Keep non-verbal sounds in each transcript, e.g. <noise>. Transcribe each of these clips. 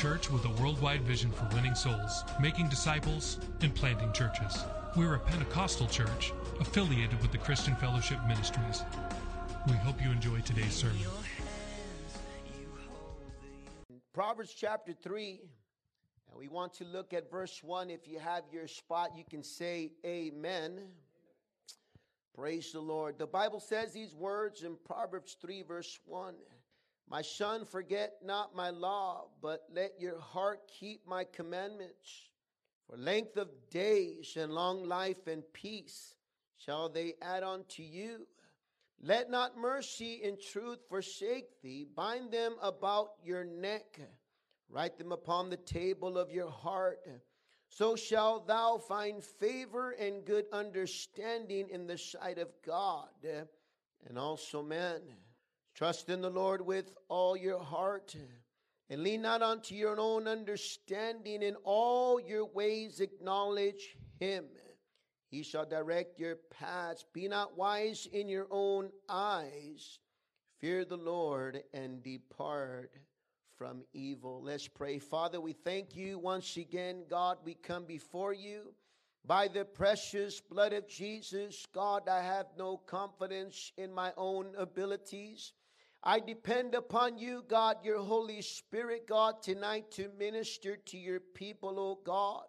Church with a worldwide vision for winning souls, making disciples, and planting churches. We're a Pentecostal church affiliated with the Christian Fellowship Ministries. We hope you enjoy today's sermon. Proverbs chapter 3, and we want to look at verse 1. If you have your spot, you can say amen. Praise the Lord. The Bible says these words in Proverbs 3, verse 1 My son, forget not my law, but let your heart keep my commandments. For length of days and long life and peace shall they add unto you. Let not mercy and truth forsake thee. Bind them about your neck. Write them upon the table of your heart. So shalt thou find favor and good understanding in the sight of God and also men. Trust in the Lord with all your heart and lean not unto your own understanding. In all your ways acknowledge him. He shall direct your paths. Be not wise in your own eyes. Fear the Lord and depart from evil. Let's pray. Father, we thank you once again, God. We come before you by the precious blood of Jesus. God, I have no confidence in my own abilities. I depend upon you, God, your Holy Spirit, God, tonight to minister to your people, oh God.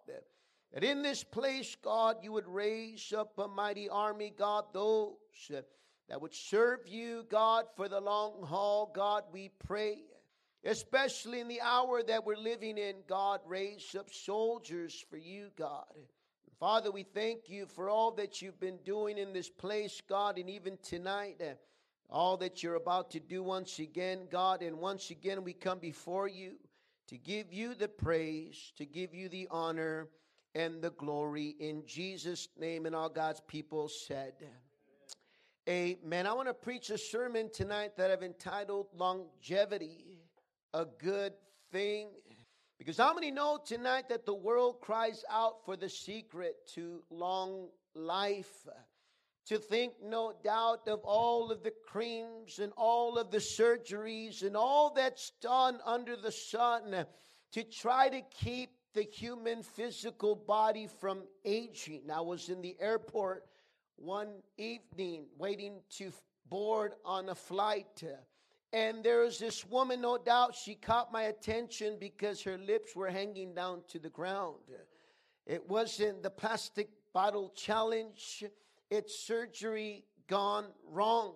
That in this place, God, you would raise up a mighty army, God, those that would serve you, God, for the long haul. God, we pray, especially in the hour that we're living in, God, raise up soldiers for you, God. Father, we thank you for all that you've been doing in this place, God, and even tonight, all that you're about to do once again, God. And once again, we come before you to give you the praise, to give you the honor and the glory in Jesus' name. And all God's people said, Amen. I want to preach a sermon tonight that I've entitled Longevity, a Good Thing. Because how many know tonight that the world cries out for the secret to long life? To think, no doubt, of all of the creams and all of the surgeries and all that's done under the sun to try to keep the human physical body from aging. I was in the airport one evening waiting to board on a flight. And there was this woman, no doubt, she caught my attention because her lips were hanging down to the ground. It wasn't the plastic bottle challenge, it's surgery gone wrong.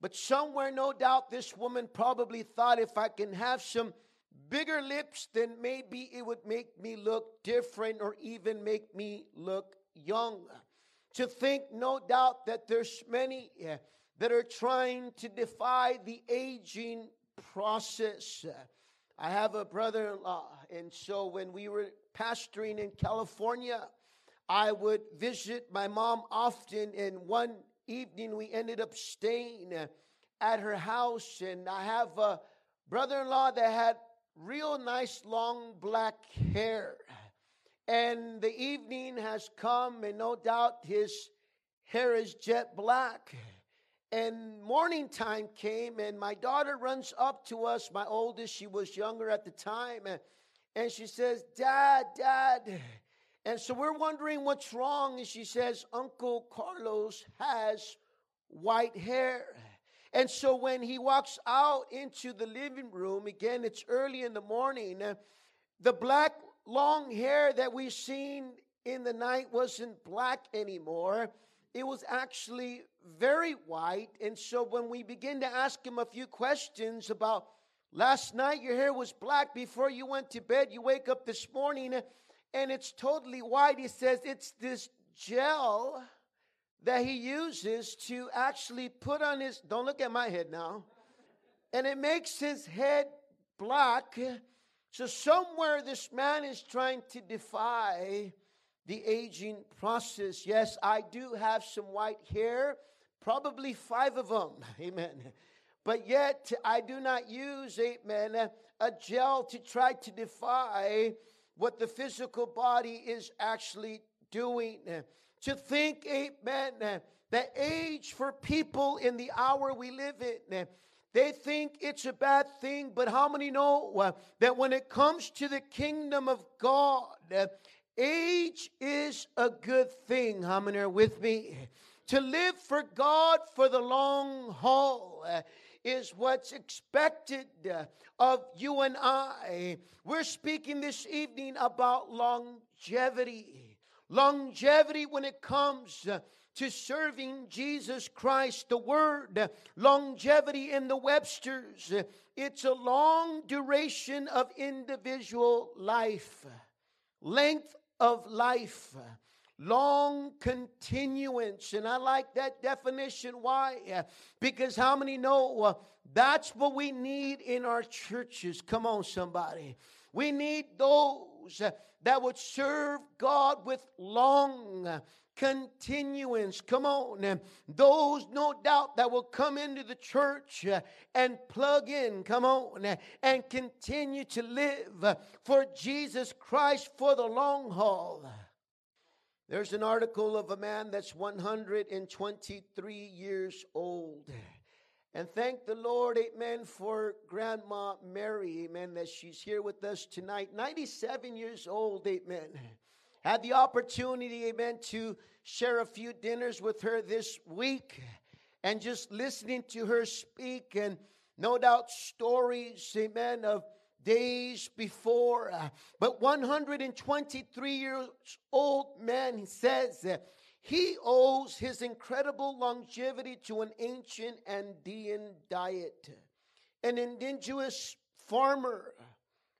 But somewhere, no doubt, this woman probably thought if I can have some bigger lips, then maybe it would make me look different or even make me look young. To think, no doubt, that there's many uh, that are trying to defy the aging process. I have a brother in law, and so when we were pastoring in California, I would visit my mom often, and one evening we ended up staying uh, at her house, and I have a brother in law that had real nice long black hair. And the evening has come, and no doubt his hair is jet black. And morning time came, and my daughter runs up to us, my oldest, she was younger at the time, and, and she says, Dad, Dad. And so we're wondering what's wrong. And she says, Uncle Carlos has white hair. And so when he walks out into the living room, again, it's early in the morning, uh, the black long hair that we've seen in the night wasn't black anymore. It was actually very white. And so when we begin to ask him a few questions about last night, your hair was black before you went to bed, you wake up this morning uh, and it's totally white. He says it's this gel that he uses to actually put on his, don't look at my head now, and it makes his head black. So, somewhere this man is trying to defy the aging process. Yes, I do have some white hair, probably five of them. <laughs> Amen. But yet, I do not use, amen, a gel to try to defy what the physical body is actually doing. To think, amen, that age for people in the hour we live in, they think it's a bad thing, but how many know uh, that when it comes to the kingdom of God, uh, age is a good thing? How many are with me? To live for God for the long haul. Is what's expected uh, of you and I. We're speaking this evening about longevity. Longevity when it comes uh, to serving Jesus Christ. The word uh, longevity in the Webster's, it's a long duration of individual life, length of life long continuance. And I like that definition. Why? Because how many know uh, that's what we need in our churches? Come on, somebody. We need those uh, that would serve God with long continuance. Come on. Those, no doubt, that will come into the church uh, and plug in, come on, and continue to live for Jesus Christ for the long haul. There's an article of a man that's 123 years old. And thank the Lord, amen, for Grandma Mary, amen, that she's here with us tonight. 97 years old, amen. Had the opportunity, amen, to share a few dinners with her this week and just listening to her speak and no doubt stories, amen, of days before. Uh, but 123 years old man says uh, he owes his incredible longevity to an ancient Andean diet. An indigenous farmer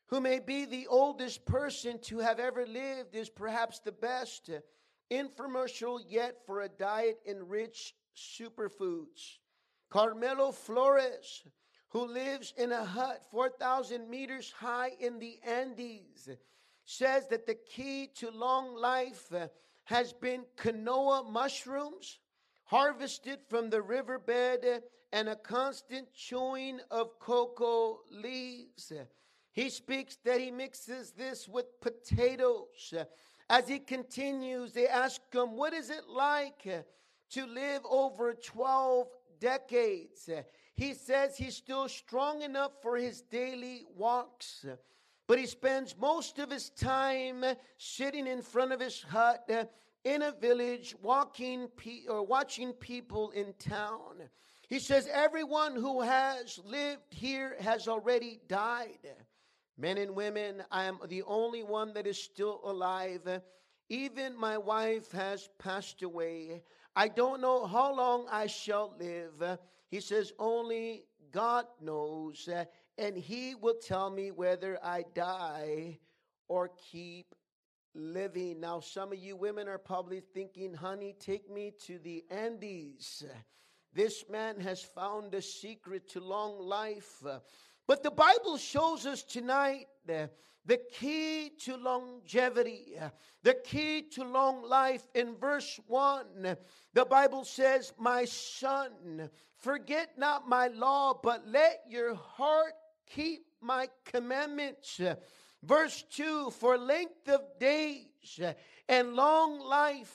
who may be the oldest person to have ever lived is perhaps the best infomercial yet for a diet enriched superfoods. Carmelo Flores who lives in a hut 4,000 meters high in the Andes, says that the key to long life uh, has been quinoa mushrooms harvested from the riverbed uh, and a constant chewing of cocoa leaves. He speaks that he mixes this with potatoes. As he continues, they ask him, What is it like to live over 12 decades? He says he's still strong enough for his daily walks, but he spends most of his time sitting in front of his hut in a village, walking pe- or watching people in town. He says everyone who has lived here has already died. Men and women, I am the only one that is still alive. Even my wife has passed away. I don't know how long I shall live. He says, Only God knows, and He will tell me whether I die or keep living. Now, some of you women are probably thinking, honey, take me to the Andes. This man has found a secret to long life. But the Bible shows us tonight the key to longevity, the key to long life. In verse 1, the Bible says, My son, forget not my law, but let your heart keep my commandments. Verse 2 For length of days and long life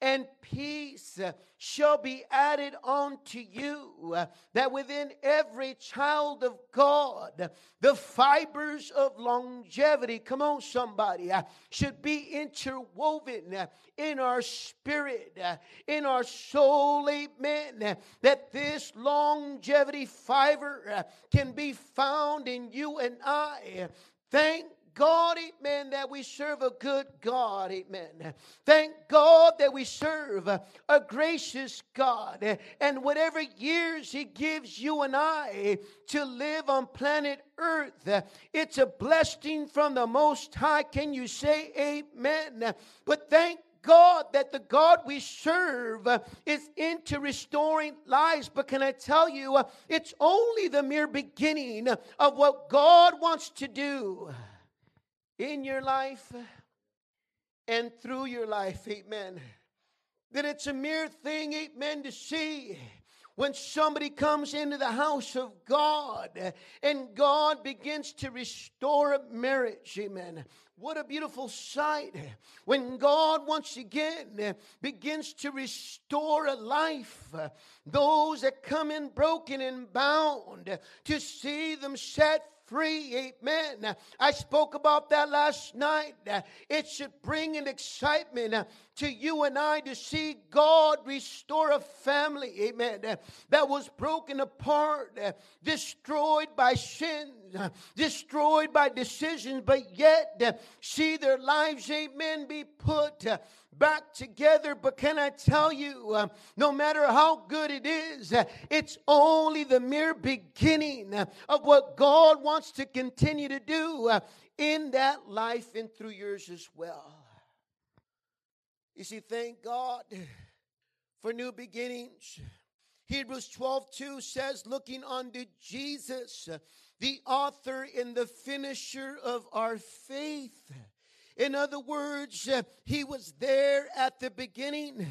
and peace shall be added unto you, that within every child of God, the fibers of longevity, come on, somebody, should be interwoven in our spirit, in our soul, amen. That this longevity fiber can be found in you and I. Thank God, amen, that we serve a good God, amen. Thank God that we serve a, gracious God. And whatever years He gives you and I to live on planet Earth, it's a blessing from the Most High. Can you say amen? But thank God that the God we serve is into restoring lives. But can I tell you, it's only the mere beginning of what God wants to do in your life and through your life. Amen. That it's a mere thing, amen, to see when somebody comes into the house of God and God begins to restore a marriage. Amen. What a beautiful sight when God once again begins to restore a life. Those that come in broken and bound to see them set free. Amen. I spoke about that last night. It should bring an excitement to you and I to see God restore a family. Amen. Eh, that was broken apart, eh, destroyed by sin, eh, destroyed by decisions, but yet see their lives, amen, be put back together. But can I tell you, uh, no matter how good it is, it's only the mere beginning of what God wants to continue to do in that life and through yours as well. You see, thank God for new beginnings. Hebrews 12 2 says, looking unto Jesus, the author and the finisher of our faith in other words, he was there at the beginning.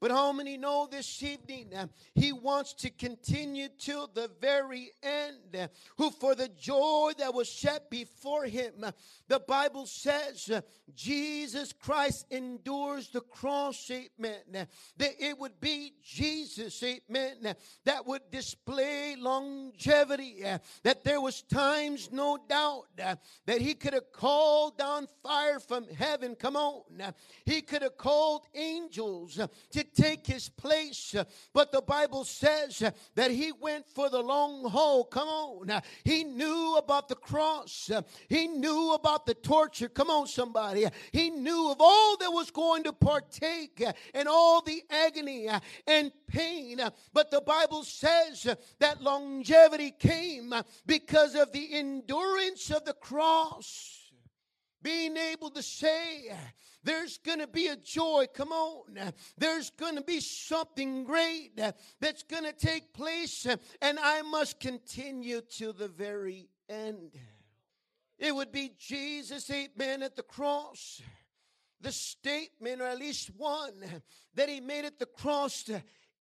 But how many know this evening he wants to continue till the very end? Who, for the joy that was set before him, the Bible says Jesus Christ endures the cross, amen. That it would be Jesus, amen, that would display longevity. That there was times, no doubt, that he could have called down fire from heaven. Come on. He could have called angels to take his place. But the Bible says that he went for the long haul. Come on. He knew about the cross, he knew about the torture. Come on, somebody. He knew of all that was going to partake and all the agony and pain. But the Bible says that longevity came because of the endurance of the cross. Being able to say, there's going to be a joy. Come on. There's going to be something great that's going to take place, and I must continue to the very end. It would be Jesus, amen, at the cross. The statement, or at least one, that he made at the cross,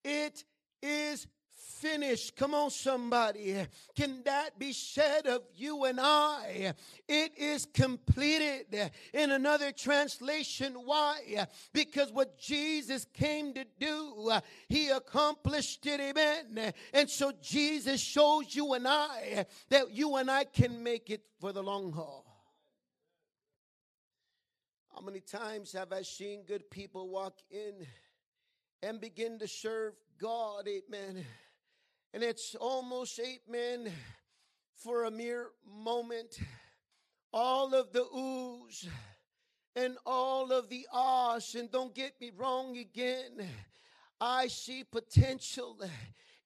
it is finished. Come on, somebody. Can that be said of you and I? It is completed. In another translation, why? Because what Jesus came to do, he accomplished it. Amen. And so Jesus shows you and I that you and I can make it for the long haul. How many times have I seen good people walk in and begin to serve God? Amen and it's almost eight men for a mere moment. All of the oohs and all of the ahs, and don't get me wrong again, I see potential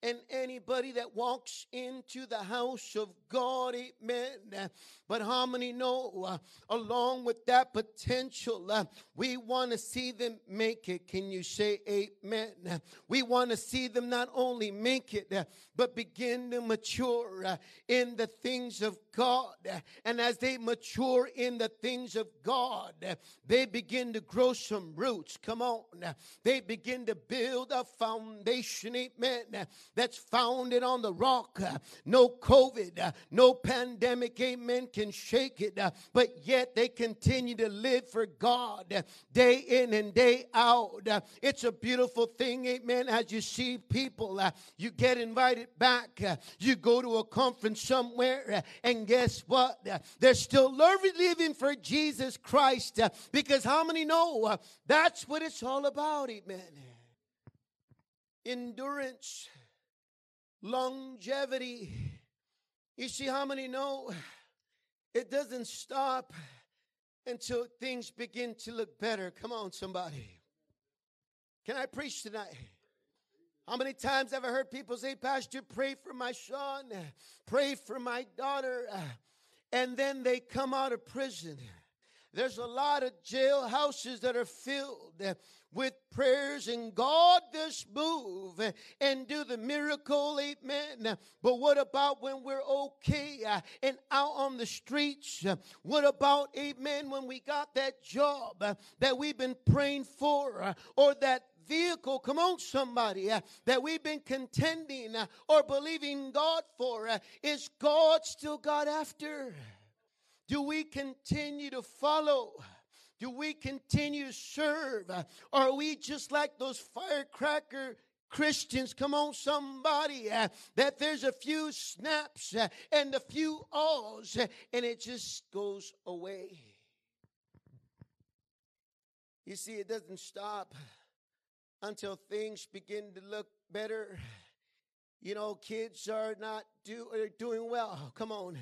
and anybody that walks into the house of God, amen. But how many know, uh, along with that potential, uh, we want to see them make it? Can you say amen? We want to see them not only make it, uh, but begin to mature uh, in the things of God. And as they mature in the things of God, they begin to grow some roots. Come on. They begin to build a foundation, amen that's founded on the rock. Uh, no COVID, uh, no pandemic, amen, can shake it. Uh, but yet they continue to live for God uh, day in and day out. Uh, it's a beautiful thing, amen, as you see people. Uh, you get invited back. You go to a conference somewhere, and guess what? They're still living for Jesus Christ because how many know that's what it's all about, amen? Endurance longevity. You see, how many know it doesn't stop until things begin to look better? Come on, somebody. Can I preach tonight? How many times have I heard people say, Pastor, pray for my son, pray for my daughter, and then they come out of prison There's a lot of jailhouses that are filled with prayers and God does move and do the miracle, amen. But what about when we're okay uh, and out on the streets? What about, amen, when we got that job uh, that we've been praying for uh, or that vehicle, come on, somebody, uh, that we've been contending uh, or believing God for, uh, is God still God after? Do we continue to follow? Do we continue to serve? Or are we just like those firecracker Christians, come on, somebody, uh, that there's a few snaps uh, and a few alls, uh, and it just goes away. You see, it doesn't stop until things begin to look better. You know, kids are not do, are doing well. Come on.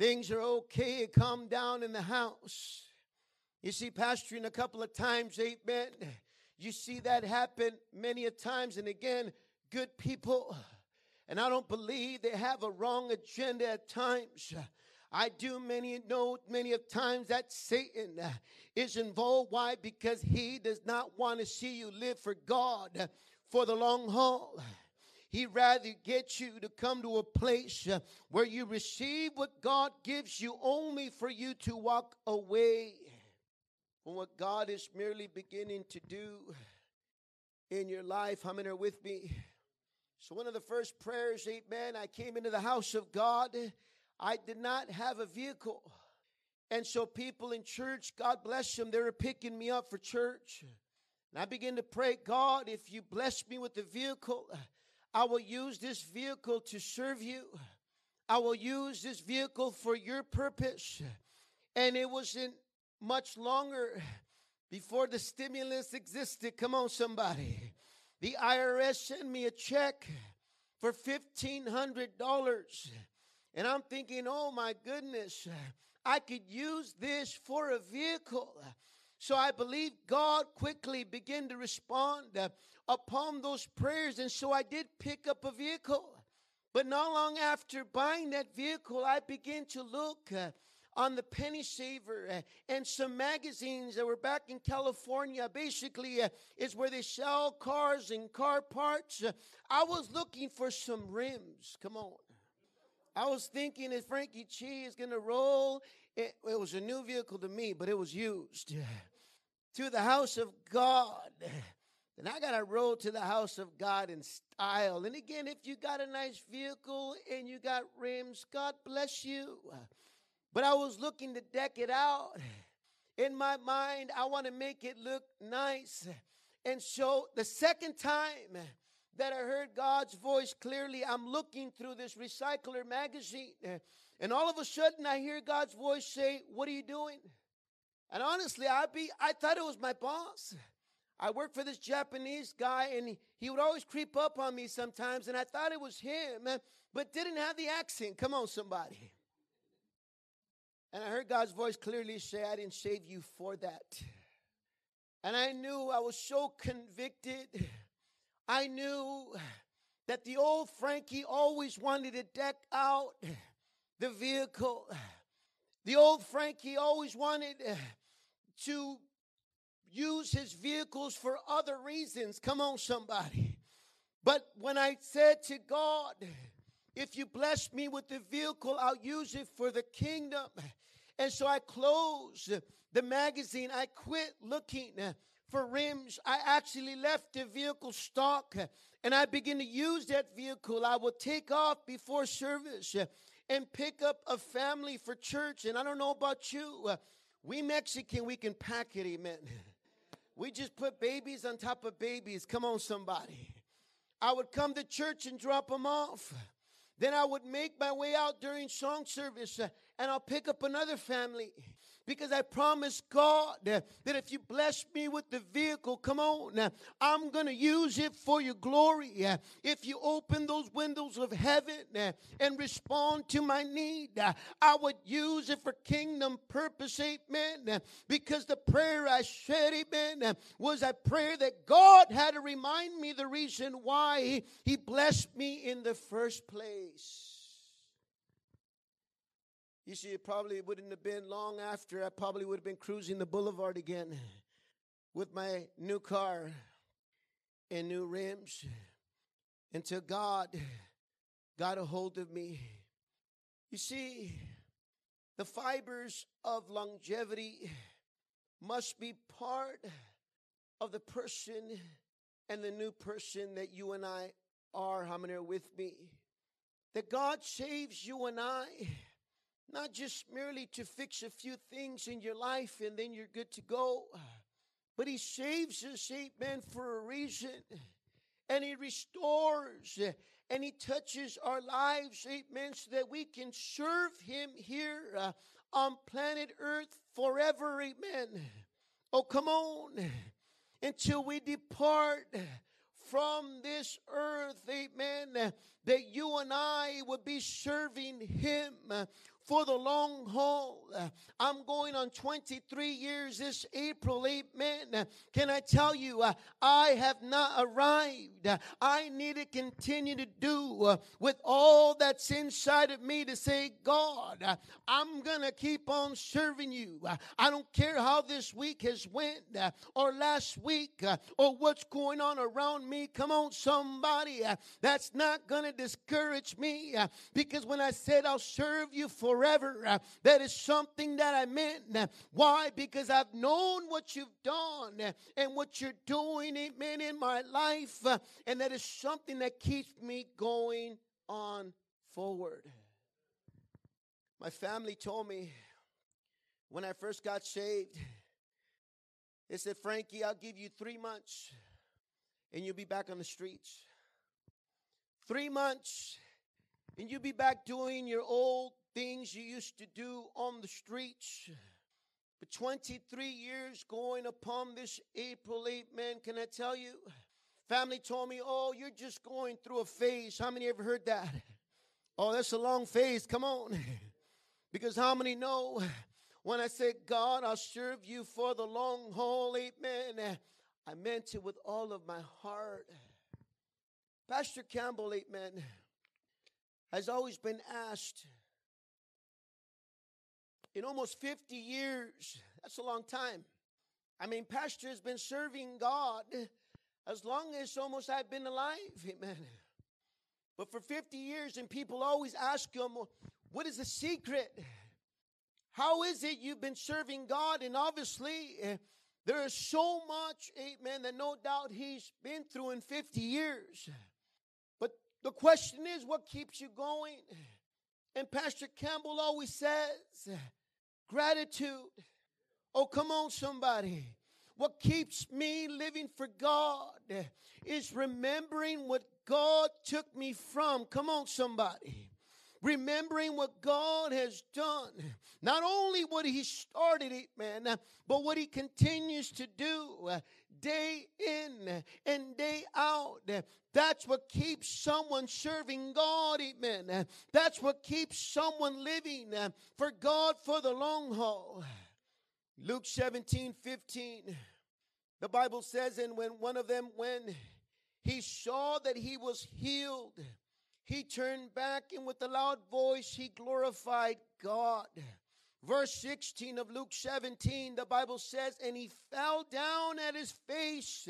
Things are okay. Calm down in the house. You see, pastoring a couple of times, amen. You see that happen many a times, and again, good people. And I don't believe they have a wrong agenda at times. I do many know many of times that Satan is involved. Why? Because he does not want to see you live for God for the long haul. He'd rather get you to come to a place uh, where you receive what God gives you only for you to walk away from what God is merely beginning to do in your life. How many are with me? So, one of the first prayers, amen, I came into the house of God. I did not have a vehicle. And so, people in church, God bless them, they were picking me up for church. And I began to pray, God, if you bless me with a vehicle, I will use this vehicle to serve you. I will use this vehicle for your purpose. And it wasn't much longer before the stimulus existed. Come on, somebody. The IRS sent me a check for $1,500. And I'm thinking, oh my goodness, I could use this for a vehicle. So I believe God quickly began to respond upon those prayers. And so I did pick up a vehicle. But not long after buying that vehicle, I began to look on the penny saver uh, and some magazines that were back in California. Basically, uh, is where they sell cars and car parts. Uh, I was looking for some rims. Come on. I was thinking if Frankie Chi is going to roll, it, it was a new vehicle to me, but it was used <laughs> to the house of God. <sighs> And I got to roll to the house of God in style. And again, if you got a nice vehicle and you got rims, God bless you. But I was looking to deck it out. <sighs> In my mind, I want to make it look nice. And so the second time that I heard God's voice clearly, I'm looking through this recycler magazine. And all of a sudden I hear God's voice say, What are you doing? And honestly, I be I thought it was my boss. I worked for this Japanese guy, and he, would always creep up on me sometimes, and I thought it was him, eh, but didn't have the accent. Come on, somebody. And I heard God's voice clearly say, I didn't save you for that. And I knew I was so convicted. I knew that the old Frankie always wanted to deck out the vehicle. The old Frankie always wanted to use his vehicles for other reasons. Come on, somebody. But when I said to God, if you bless me with the vehicle, I'll use it for the kingdom. And so I closed the magazine. I quit looking for rims. I actually left the vehicle stock and I began to use that vehicle. I would take off before service and pick up a family for church. And I don't know about you, we Mexican, we can pack it, amen. <laughs> We just put babies on top of babies. Come on, somebody. I would come to church and drop them off. Then I would make my way out during song service and I'll pick up another family because I promised God that if you bless me with the vehicle, come on, I'm going to use it for your glory. If you open those windows of heaven and respond to my need, I would use it for kingdom purpose, amen. Because the prayer I said, amen, was a prayer that God had to remind me the reason why He blessed me in the first place. You see, it probably wouldn't have been long after I probably would have been cruising the boulevard again with my new car and new rims until God got a hold of me. You see, the fibers of longevity must be part of the person and the new person that you and I are. How many are with me? That God saves you and I not just merely to fix a few things in your life and then you're good to go, <sighs> but He saves us, amen, for a reason. <sighs> And He restores <sighs> and He touches our lives, amen, so that we can serve Him here uh, on planet Earth forever, amen. Oh, come on. Until we depart from this earth, amen, that you and I would be serving Him for the long haul. Uh, I'm going on 23 years this April, amen. Uh, can I tell you, uh, I have not arrived. Uh, I need to continue to do uh, with all that's inside of me to say, God, uh, I'm going to keep on serving you. I don't care how this week has went or last week or what's going on around me. Come on, somebody. That's not going to discourage me because when I said I'll serve you for forever. Uh, that is something that I meant. Uh, why? Because I've known what you've done uh, and what you're doing, amen, in my life. And that is something that keeps me going on forward. My family told me when I first got saved, they said, Frankie, I'll give you three months and you'll be back on the streets. Three months and you'll be back doing your old things you used to do on the streets. But 23 years going upon this April 8, man, can I tell you? Family told me, oh, you're just going through a phase. How many ever heard that? <laughs> Oh, that's a long phase. Come on. <laughs> because how many know when I said, God, I'll serve you for the long haul, amen, I meant it with all of my heart. Pastor Campbell, amen, has always been asked in almost 50 years. That's a long time. I mean, Pastor has been serving God as long as almost I've been alive. Amen. But for 50 years, and people always ask him, What is the secret? How is it you've been serving God? And obviously, there is so much, amen, that no doubt he's been through in 50 years. But the question is, what keeps you going? And Pastor Campbell always says, Gratitude. Oh, come on, somebody. What keeps me living for God is remembering what God took me from. Come on, somebody. Remembering what God has done. Not only what He started it, man, but what He continues to do day in and day out. That's what keeps someone serving God, amen. That's what keeps someone living for God for the long haul. Luke 17 15, the Bible says, and when one of them, when he saw that he was healed, he turned back and with a loud voice he glorified God. Verse 16 of Luke 17, the Bible says, And he fell down at his face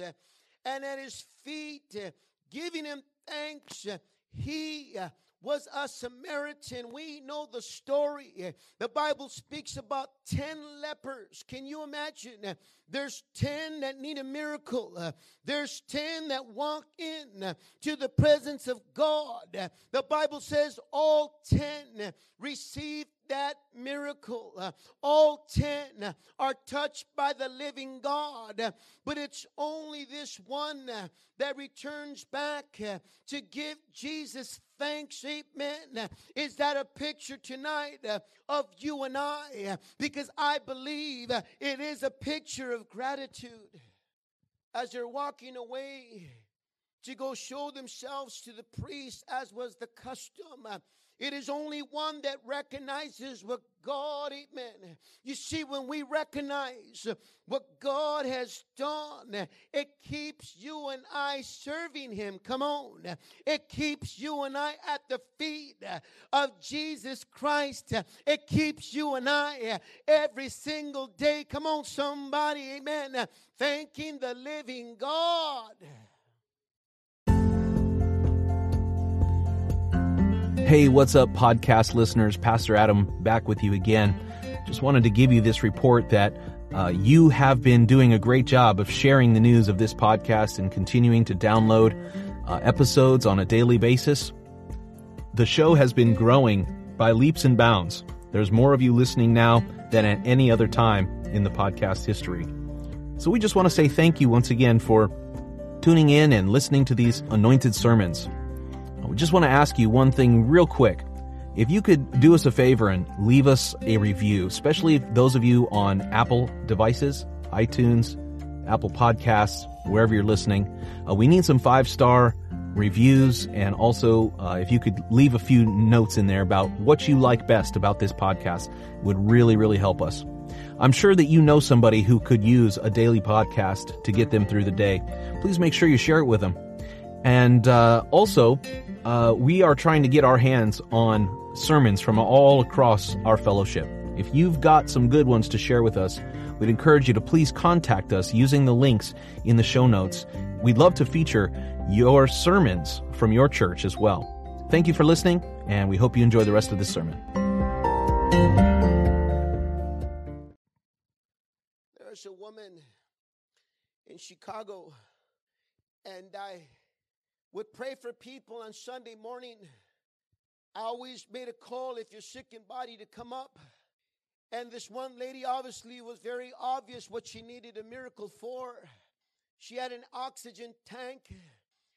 and at his feet, giving him thanks. He was a Samaritan. We know the story. The Bible speaks about 10 lepers. Can you imagine? There's 10 that need a miracle. There's 10 that walk in to the presence of God. The Bible says all 10 received that miracle. Uh, all 10 are touched by the living God, but it's only this one uh, that returns back uh, to give Jesus thanks. Amen. Is that a picture tonight of you and I? Because I believe it is a picture of gratitude. As they're walking away to go show themselves to the priest as was the custom. It is only one that recognizes what God, amen. You see, when we recognize what God has done, it keeps you and I serving Him. Come on. It keeps you and I at the feet of Jesus Christ. It keeps you and I every single day. Come on, somebody, amen. Thanking the living God. Hey, what's up, podcast listeners? Pastor Adam back with you again. Just wanted to give you this report that uh, you have been doing a great job of sharing the news of this podcast and continuing to download uh, episodes on a daily basis. The show has been growing by leaps and bounds. There's more of you listening now than at any other time in the podcast history. So we just want to say thank you once again for tuning in and listening to these anointed sermons. We just want to ask you one thing real quick. If you could do us a favor and leave us a review, especially those of you on Apple devices, iTunes, Apple Podcasts, wherever you're listening, uh, we need some five star reviews. And also uh, if you could leave a few notes in there about what you like best about this podcast would really really help us. I'm sure that you know somebody who could use a daily podcast to get them through the day. Please make sure you share it with them. And uh, also, uh, we are trying to get our hands on sermons from all across our fellowship. If you've got some good ones to share with us, we'd encourage you to please contact us using the links in the show notes. We'd love to feature your sermons from your church as well. Thank you for listening, and we hope you enjoy the rest of this sermon. There's a woman in Chicago, and I would pray for people on Sunday morning. I always made a call if you're sick in body to come up. And this one lady obviously was very obvious what she needed a miracle for. She had an oxygen tank.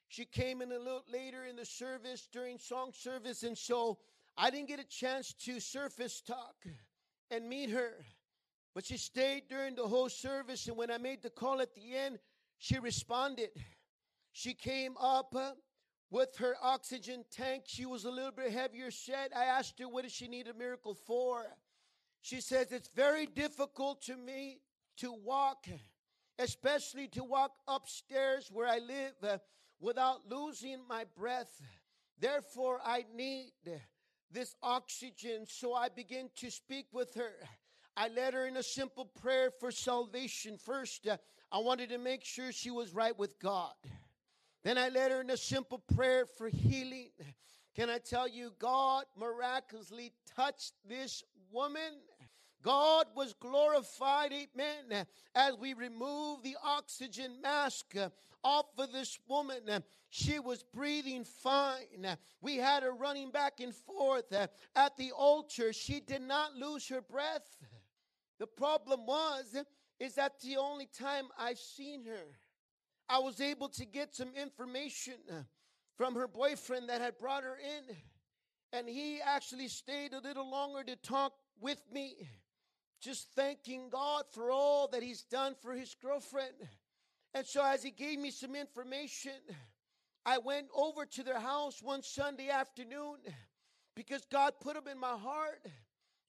She came in a little later in the service during song service, and so I didn't get a chance to surface talk and meet her. But she stayed during the whole service, and when I made the call at the end, she responded. She came up with her oxygen tank. She was a little bit heavier set. I asked her, What does she need a miracle for? She says, It's very difficult to me to walk, especially to walk upstairs where I live uh, without losing my breath. Therefore, I need this oxygen. So I begin to speak with her. I led her in a simple prayer for salvation. First, uh, I wanted to make sure she was right with God. Then I led her in a simple prayer for healing. Can I tell you, God miraculously touched this woman? God was glorified, amen, as we removed the oxygen mask off of this woman. She was breathing fine. We had her running back and forth at the altar. She did not lose her breath. The problem was, is that the only time I've seen her. I was able to get some information uh, from her boyfriend that had brought her in. And he actually stayed a little longer to talk with me, just thanking God for all that he's done for his girlfriend. And so, as he gave me some information, I went over to their house one Sunday afternoon because God put them in my heart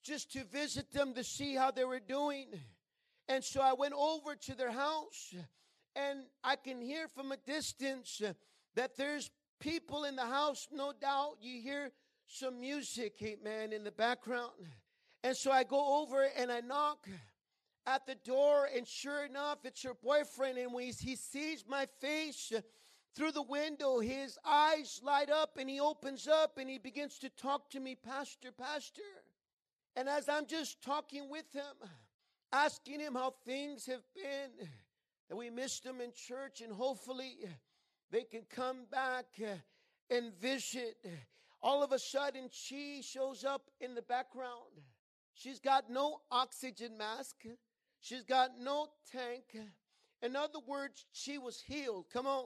just to visit them to see how they were doing. And so I went over to their house and I can hear from a distance uh, that there's people in the house, no doubt. You hear some music, amen, in the background. And so I go over and I knock at the door, and sure enough, it's her boyfriend. And when he sees my face uh, through the window, his eyes light up and he opens up and he begins to talk to me, Pastor, Pastor. And as I'm just talking with him, asking him how things have been, that we missed them in church, and hopefully they can come back uh, and visit. All of a sudden, she shows up in the background. She's got no oxygen mask, she's got no tank. In other words, she was healed. Come on.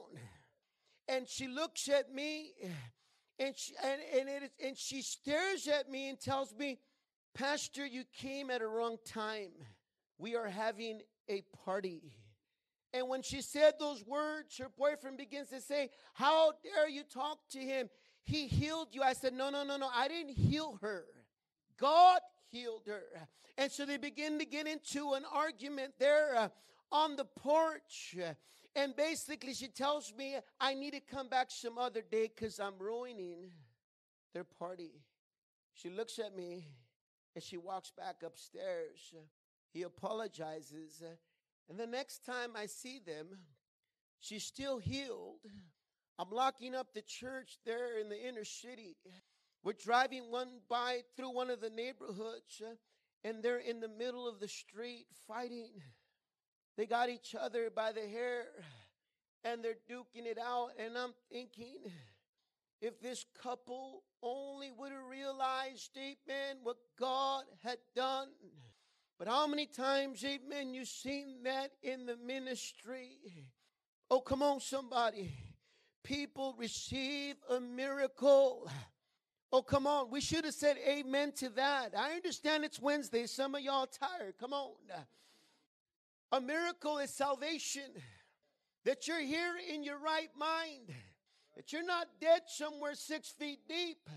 And she looks at me and she, and, and, it, and she stares at me and tells me, Pastor, you came at a wrong time. We are having a party. And when she said those words, her boyfriend begins to say, How dare you talk to him? He healed you. I said, No, no, no, no. I didn't heal her. God healed her. And so they begin to get into an argument there uh, on the porch. And basically, she tells me, I need to come back some other day because I'm ruining their party. She looks at me and she walks back upstairs. He apologizes. And the next time I see them, she's still healed. I'm locking up the church there in the inner city. We're driving one by through one of the neighborhoods, and they're in the middle of the street fighting. They got each other by the hair, and they're duking it out. And I'm thinking, if this couple only would have realized, amen, what God had done. But how many times, amen, you've seen that in the ministry? Oh, come on, somebody. People receive a miracle. Oh, come on. We should have said amen to that. I understand it's Wednesday. Some of y'all tired. Come on. A miracle is salvation. That you're here in your right mind. That you're not dead somewhere six feet deep.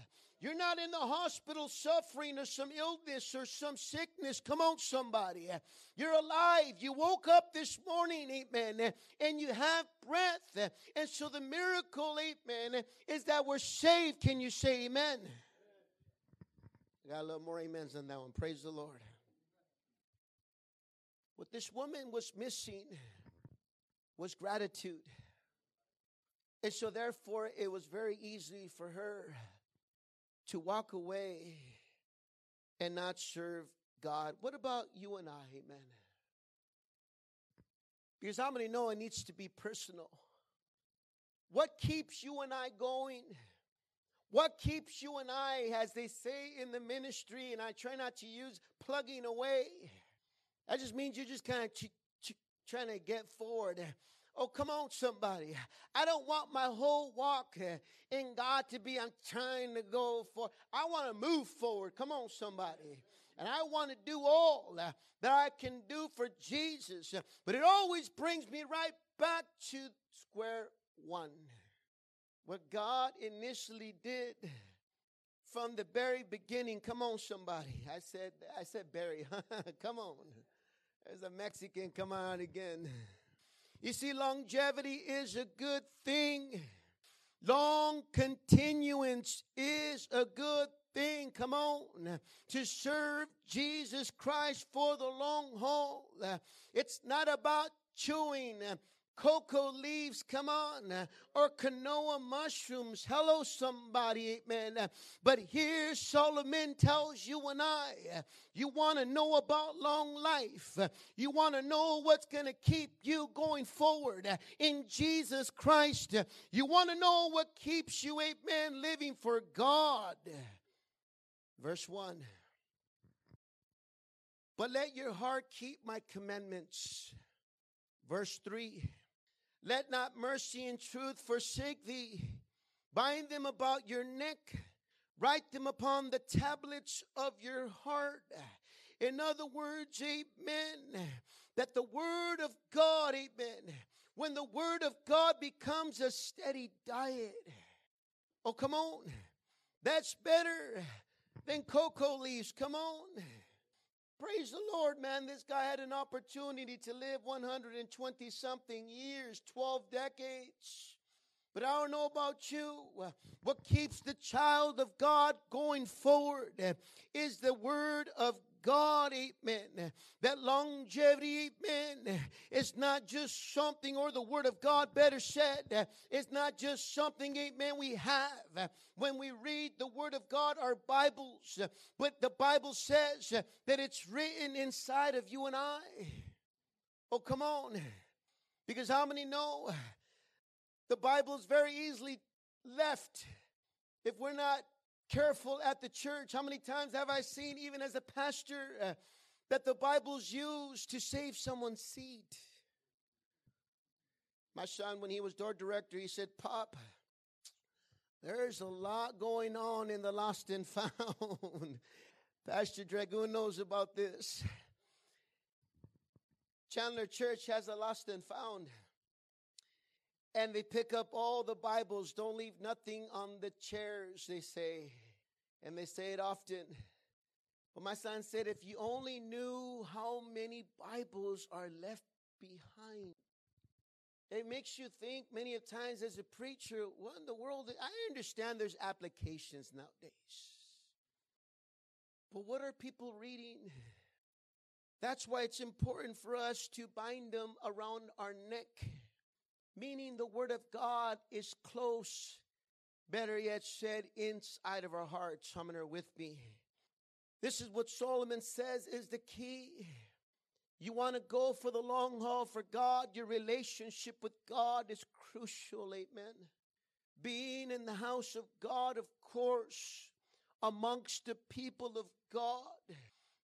You're not in the hospital suffering or some illness or some sickness. Come on, somebody. You're alive. You woke up this morning, amen, and you have breath. And so the miracle, amen, is that we're saved. Can you say amen? I got a little more amens than that one. Praise the Lord. What this woman was missing was gratitude. And so, therefore, it was very easy for her to walk away and not serve God. What about you and I? Amen. Because how many know it needs to be personal? What keeps you and I going? What keeps you and I, as they say in the ministry, and I try not to use plugging away. That just means you're just kind of ch- ch- trying to get forward. Oh, come on, somebody. I don't want my whole walk uh, in God to be, I'm trying to go for, I want to move forward. Come on, somebody. And I want to do all uh, that I can do for Jesus. But it always brings me right back to square one. What God initially did from the very beginning. Come on, somebody. I said, I said, Barry. <laughs> come on. There's a Mexican come on again. You see, longevity is a good thing. Long continuance is a good thing. Come on. To serve Jesus Christ for the long haul. It's not about chewing cocoa leaves, come on, uh, or canoa mushrooms. Hello, somebody, amen. Uh, but here Solomon tells you and I, uh, you want to know about long life. You want to know what's going to keep you going forward in Jesus Christ. You want to know what keeps you, amen, living for God. Verse 1. But let your heart keep my commandments. Verse 3 let not mercy and truth forsake thee. Bind them about your neck, write them upon the tablets of your heart. In other words, amen, that the word of God, amen, when the word of God becomes a steady diet, oh, come on, that's better than cocoa leaves. Come on. Praise the Lord, man. This guy had an opportunity to live 120 something years, 12 decades. But I don't know about you. What keeps the child of God going forward is the word of God, amen. That longevity, amen, it's not just something, or the Word of God better said, it's not just something, amen, we have when we read the Word of God, our Bibles, but the Bible says that it's written inside of you and I. Oh, come on. Because how many know the Bible is very easily left if we're not careful at the church. How many times have I seen, even as a pastor, uh, that the Bible's used to save someone's seat? My son, when he was door director, he said, Pop, there's a lot going on in the lost and found. <laughs> Pastor Dragoon knows about this. Chandler Church has a lost and found. And they pick up all the Bibles, don't leave nothing on the chairs, they say. And they say it often. But my son said, if you only knew how many Bibles are left behind. It makes you think many of times as a preacher, what in the world? I understand there's applications nowadays. But what are people reading? That's why it's important for us to bind them around our neck, meaning the Word of God is close, better yet said, inside of our hearts. Are with me? This is what Solomon says is the key. You want to go for the long haul for God, your relationship with God is crucial, amen. Being in the house of God, of course, amongst the people of God,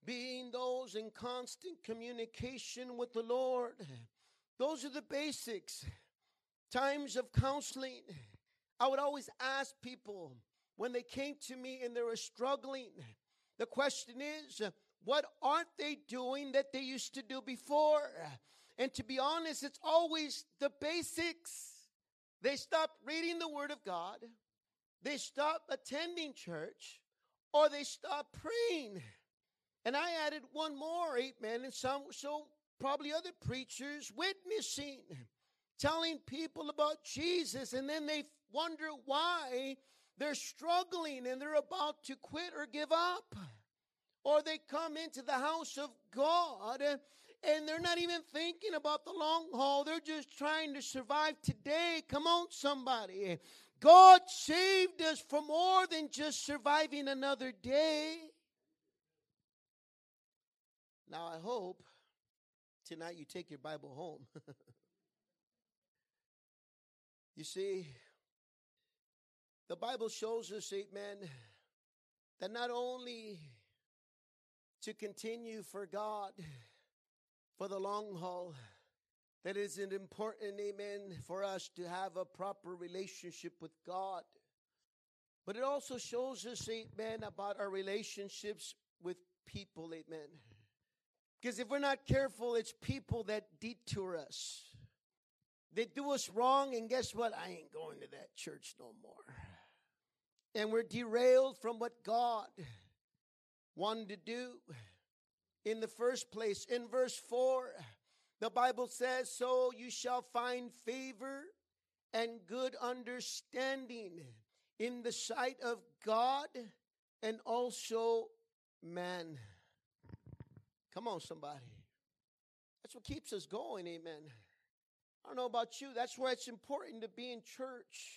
being those in constant communication with the Lord. Those are the basics. Times of counseling. I would always ask people when they came to me and they were struggling, the question is, what aren't they doing that they used to do before? And to be honest, it's always the basics. They stopped reading the Word of God, they stopped attending church, or they stopped praying. And I added one more, amen, and some, so probably other preachers witnessing, telling people about Jesus, and then they wonder why they're struggling and they're about to quit or give up. Or they come into the house of God and they're not even thinking about the long haul. They're just trying to survive today. Come on, somebody. God saved us for more than just surviving another day. Now, I hope tonight you take your Bible home. <laughs> you see, the Bible shows us, amen, that not only to continue for God for the long haul, that is it important, amen, for us to have a proper relationship with God. But it also shows us, amen, about our relationships with people, amen. Because if we're not careful, it's people that detour us. They do us wrong, and guess what? I ain't going to that church no more. And we're derailed from what God wanted to do in the first place. In verse 4, the Bible says, So you shall find favor and good understanding in the sight of God and also man. Come on, somebody. That's what keeps us going, amen. I don't know about you, that's why it's important to be in church.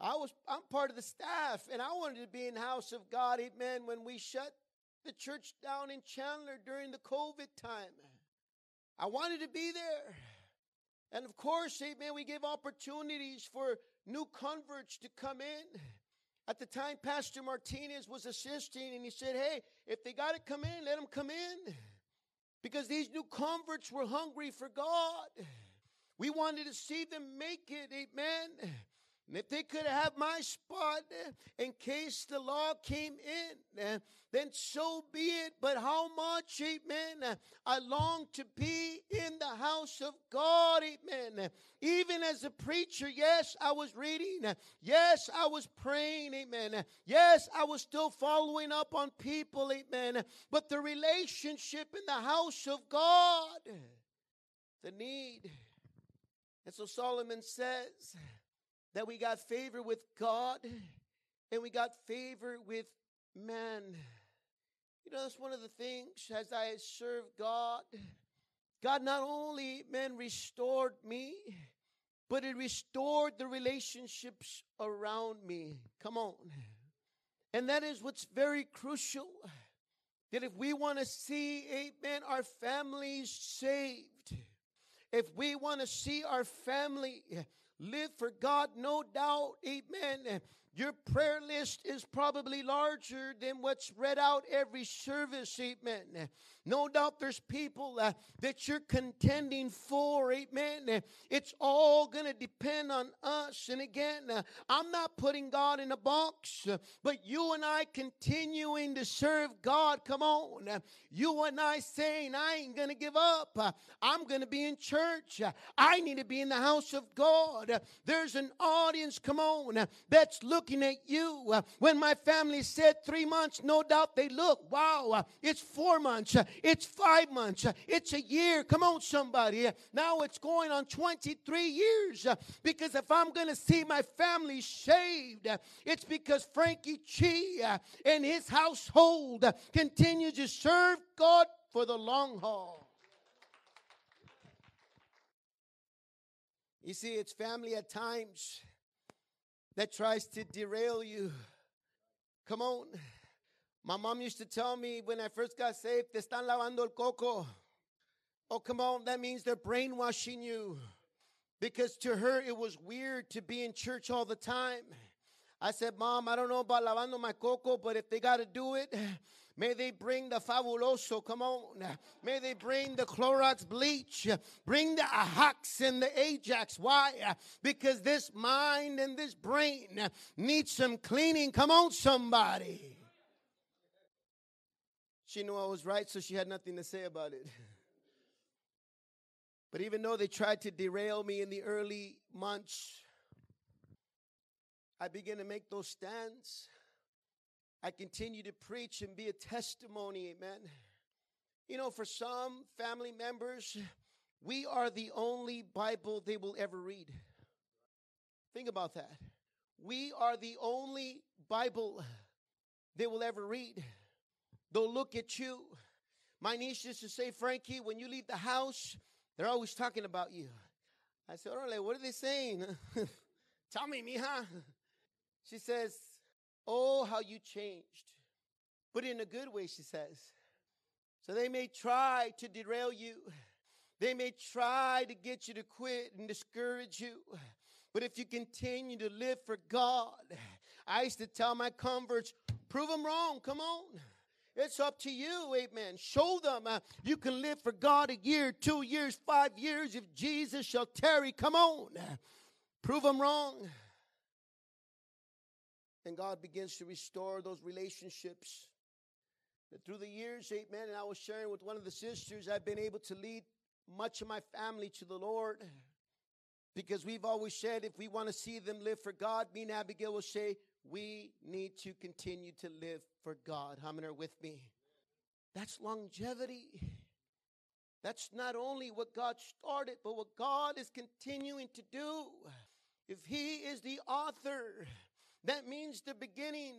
I was I'm part of the staff and I wanted to be in house of God, amen, when we shut the church down in Chandler during the COVID time. I wanted to be there. And of course, amen, we gave opportunities for new converts to come in. At the time, Pastor Martinez was assisting, and he said, Hey, if they got to come in, let them come in. Because these new converts were hungry for God. We wanted to see them make it, amen. And if they could have my spot in case the law came in, then so be it. But how much, amen, I long to be in the house of God, amen. Even as a preacher, yes, I was reading. Yes, I was praying, amen. Yes, I was still following up on people, amen. But the relationship in the house of God, the need. And so Solomon says, that we got favor with God and we got favor with man. You know, that's one of the things as I served God. God not only, man, restored me, but it restored the relationships around me. Come on. And that is what's very crucial. That if we want to see, amen, our families saved, if we want to see our family eh, live for God, no doubt, amen. Eh, Your prayer list is probably larger than what's read out every service, amen. No doubt there's people uh, that you're contending for, amen. It's all going to depend on us. And again, uh, I'm not putting God in a box, uh, but you and I continuing to serve God, come on. Uh, You and I saying, I ain't going to give up. I'm going to be in church. I need to be in the house of God. There's an audience, come on, that's looking at you. Uh, When my family said three months, no doubt they look, wow, uh, it's four months, uh, it's five months, it's a year. Come on, somebody. Now it's going on 23 years because if I'm going to see my family saved, it's because Frankie Chi and his household continue to serve God for the long haul. You see, it's family at times that tries to derail you. Come on. My mom used to tell me when I first got saved, te están lavando el coco. Oh, come on. That means they're brainwashing you. Because to her, it was weird to be in church all the time. I said, Mom, I don't know about lavando my coco, but if they got to do it, may they bring the fabuloso. Come on. May they bring the Clorox bleach. Bring the Ajax and the Ajax. Why? Because this mind and this brain needs some cleaning. Come on, somebody. She knew I was right, so she had nothing to say about it. <laughs> But even though they tried to derail me in the early months, I began to make those stands. I continue to preach and be a testimony, amen. You know, for some family members, we are the only Bible they will ever read. Think about that. We are the only Bible they will ever read. They'll look at you. My niece used to say, Frankie, when you leave the house, they're always talking about you. I said, Orale, what are they saying? <laughs> Tell me, mija. She says, Oh, how you changed. But in a good way, she says. So they may try to derail you. They may try to get you to quit and discourage you. But if you continue to live for God, I used to tell my converts, prove them wrong. Come on. It's up to you, amen. Show them uh, you can live for God a year, two years, five years if Jesus shall tarry. Come on. Prove them wrong. And God begins to restore those relationships. And through the years, amen, and I was sharing with one of the sisters, I've been able to lead much of my family to the Lord. Because we've always said if we want to see them live for God, me and Abigail will say, we need to continue to live for God. How many are with me? That's longevity. That's not only what God started, but what God is continuing to do. If He is the author, that means the beginning.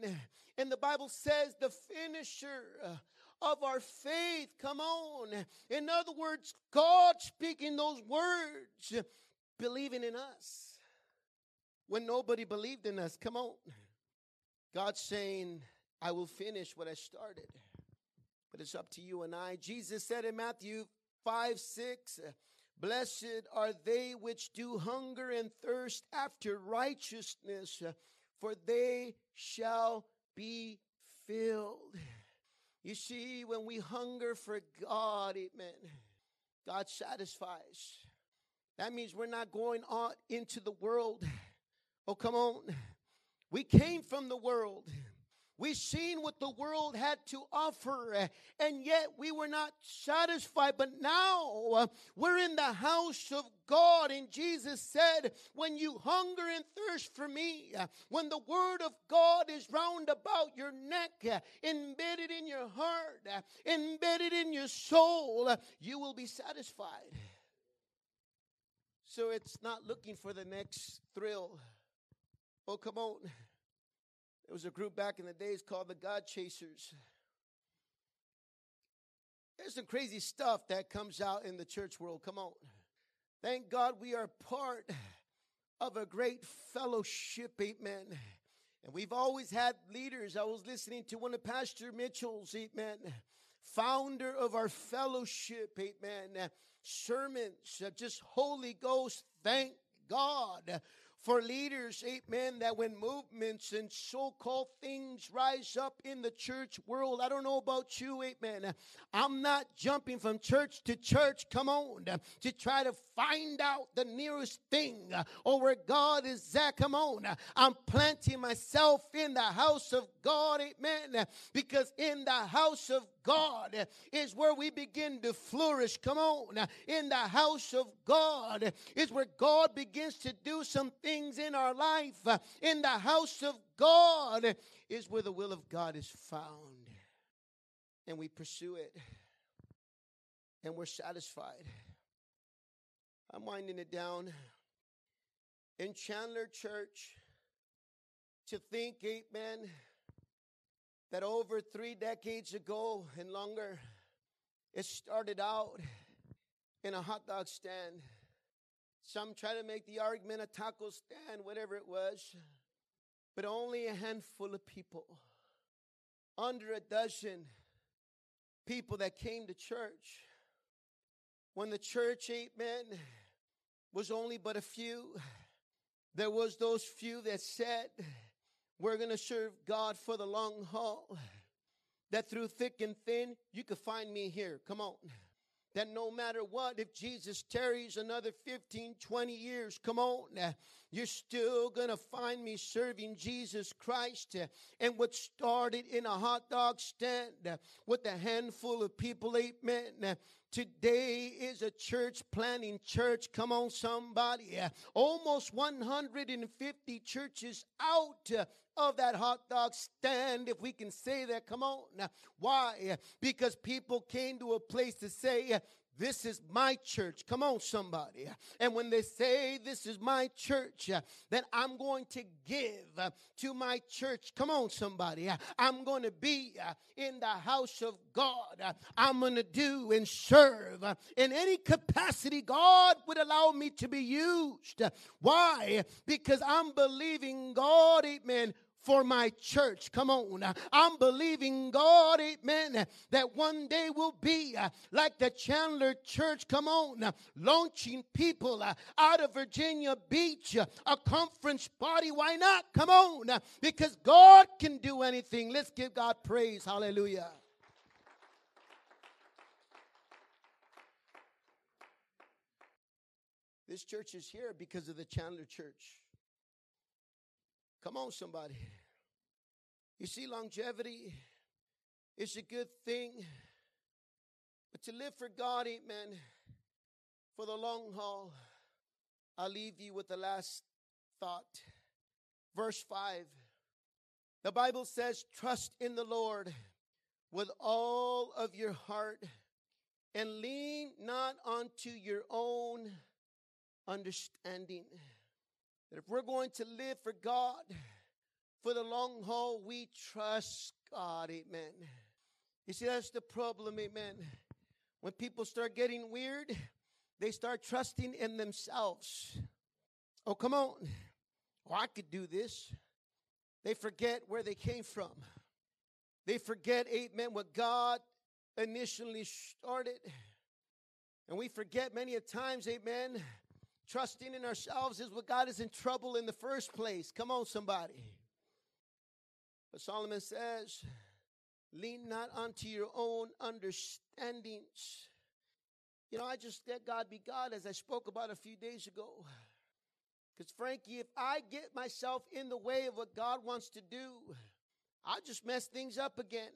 And the Bible says the finisher uh, of our faith. Come on. In other words, God speaking those words, believing in us when nobody believed in us. Come on. God saying, I will finish what I started. But it's up to you and I. Jesus said in Matthew 5 6, uh, Blessed are they which do hunger and thirst after righteousness, uh, for they shall be filled. You see, when we hunger for God, amen, God satisfies. That means we're not going out into the world. Oh, come on. We came from the world. We seen what the world had to offer, and yet we were not satisfied. But now uh, we're in the house of God, and Jesus said, When you hunger and thirst for me, uh, when the word of God is round about your neck, uh, embedded in your heart, embedded in your soul, you will be satisfied. So it's not looking for the next thrill. Oh, come on. There was a group back in the days called the God Chasers. There's some crazy stuff that comes out in the church world. Come on. Thank God we are part of a great fellowship. Amen. And we've always had leaders. I was listening to one of Pastor Mitchell's, amen, founder of our fellowship, amen, sermons, uh, just Holy Ghost, thank God for leaders, amen, that when movements and so called things rise up in the church world, I don't know about you, amen. I'm not jumping from church to church, come on, to try to find out the nearest thing uh, or where God is at, come on. I'm planting myself in the house of God, amen, because in the house of God is where we begin to flourish. Come on. In the house of God is where God begins to do some things in our life. In the house of God is where the will of God is found. And we pursue it. And we're satisfied. I'm winding it down. In Chandler Church, to think, amen that over three decades ago and longer, it started out in a hot dog stand. Some try to make the argument a taco stand, whatever it was, but only a handful of people, under a dozen people that came to church. When the church, amen, was only but a few, there was those few that said, we're going to serve God for the long haul. That through thick and thin, you could find me here. Come on. That no matter what, if Jesus tarries another 15, 20 years, come on, you're still gonna find me serving Jesus Christ. And what started in a hot dog stand with a handful of people, amen, Today is a church planning church. Come on, somebody. Almost 150 churches out of that hot dog stand, if we can say that. Come on. Why? Because people came to a place to say, this is my church. Come on, somebody. And when they say this is my church, uh, then I'm going to give uh, to my church. Come on, somebody. Uh, I'm going to be in the house of God. I'm going to do and serve in any capacity God would allow me to be used. Why? Because I'm believing God, amen, for my church. Come on. I'm believing God, amen, that one day will be uh, like the Chandler Church. Come on. Launching people uh, out of Virginia Beach, uh, a conference body. Why not? Come on. Because God can do anything. Let's give God praise. Hallelujah. This church is here because of the Chandler Church. Come on, somebody. You see, longevity is a good thing. But to live for God, eh, amen, for the long haul, I'll leave you with the last thought. Verse 5. The Bible says, Trust in the Lord with all of your heart and lean not unto your own understanding. That if we're going to live for God for the long haul, we trust God. Amen. You see, that's the problem. Amen. When people start getting weird, they start trusting in themselves. Oh, come on. Oh, I could do this. They forget where they came from. They forget, amen, what God initially started. And we forget many a times, amen, Trusting in ourselves is what got us in trouble in the first place. Come on, somebody. But Solomon says, lean not unto your own understandings. You know, I just let God be God as I spoke about a few days ago. Because, Frankie, if I get myself in the way of what God wants to do, I'll just mess things up again.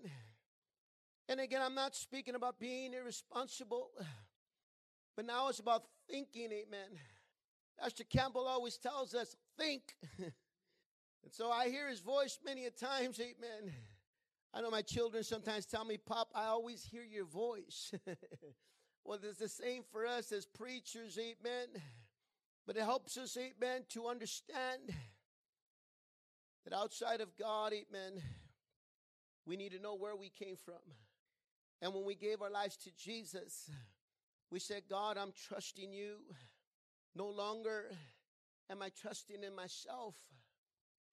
And again, I'm not speaking about being irresponsible, but now it's about thinking, amen. Pastor Campbell always tells us, think. <laughs> and so I hear his voice many a times, amen. I know my children sometimes tell me, Pop, I always hear your voice. <laughs> well, it's the same for us as preachers, amen. But it helps us, amen, to understand that outside of God, amen, we need to know where we came from. And when we gave our lives to Jesus, we said, God, I'm trusting you. No longer am I trusting in myself,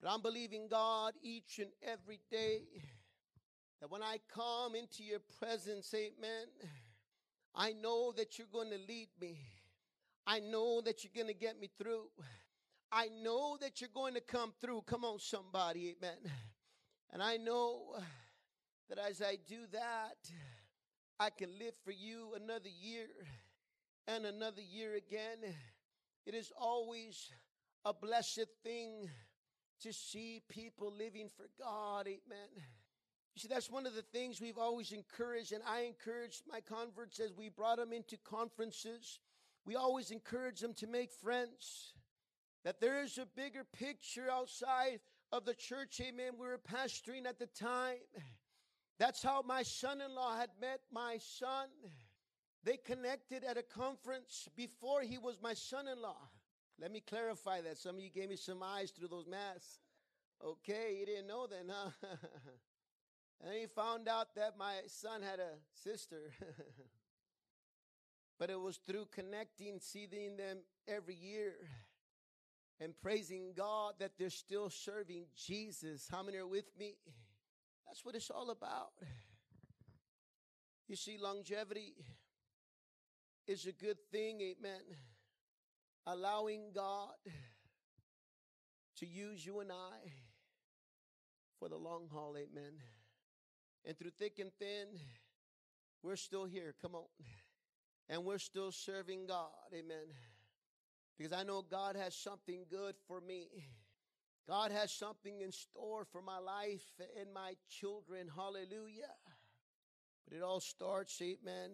but I'm believing God each and every day that when I come into your presence, amen, I know that you're going to lead me. I know that you're going to get me through. I know that you're going to come through. Come on, somebody, amen. And I know that as I do that, I can live for you another year and another year again. It is always a blessed thing to see people living for God, amen. You see, that's one of the things we've always encouraged, and I encouraged my converts as we brought them into conferences. We always encourage them to make friends. That there is a bigger picture outside of the church, amen. We were pastoring at the time. That's how my son in law had met my son. They connected at a conference before he was my son in law. Let me clarify that. Some of you gave me some eyes through those masks. Okay, you didn't know then, huh? <laughs> and he found out that my son had a sister. <laughs> but it was through connecting, seeing them every year, and praising God that they're still serving Jesus. How many are with me? That's what it's all about. You see, longevity is a good thing, amen. Allowing God to use you and I for the long haul, amen. And through thick and thin, we're still here. Come on. And we're still serving God, amen. Because I know God has something good for me. God has something in store for my life and my children. Hallelujah. But it all starts, amen,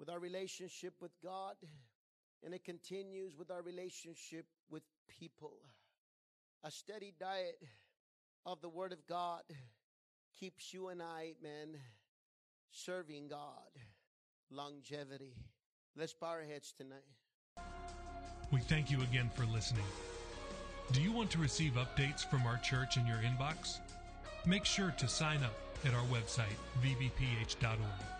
with our relationship with God, and it continues with our relationship with people. A steady diet of the Word of God keeps you and I, man, serving God. Longevity. Let's bow our heads tonight. We thank you again for listening. Do you want to receive updates from our church in your inbox? Make sure to sign up at our website, vbph.org.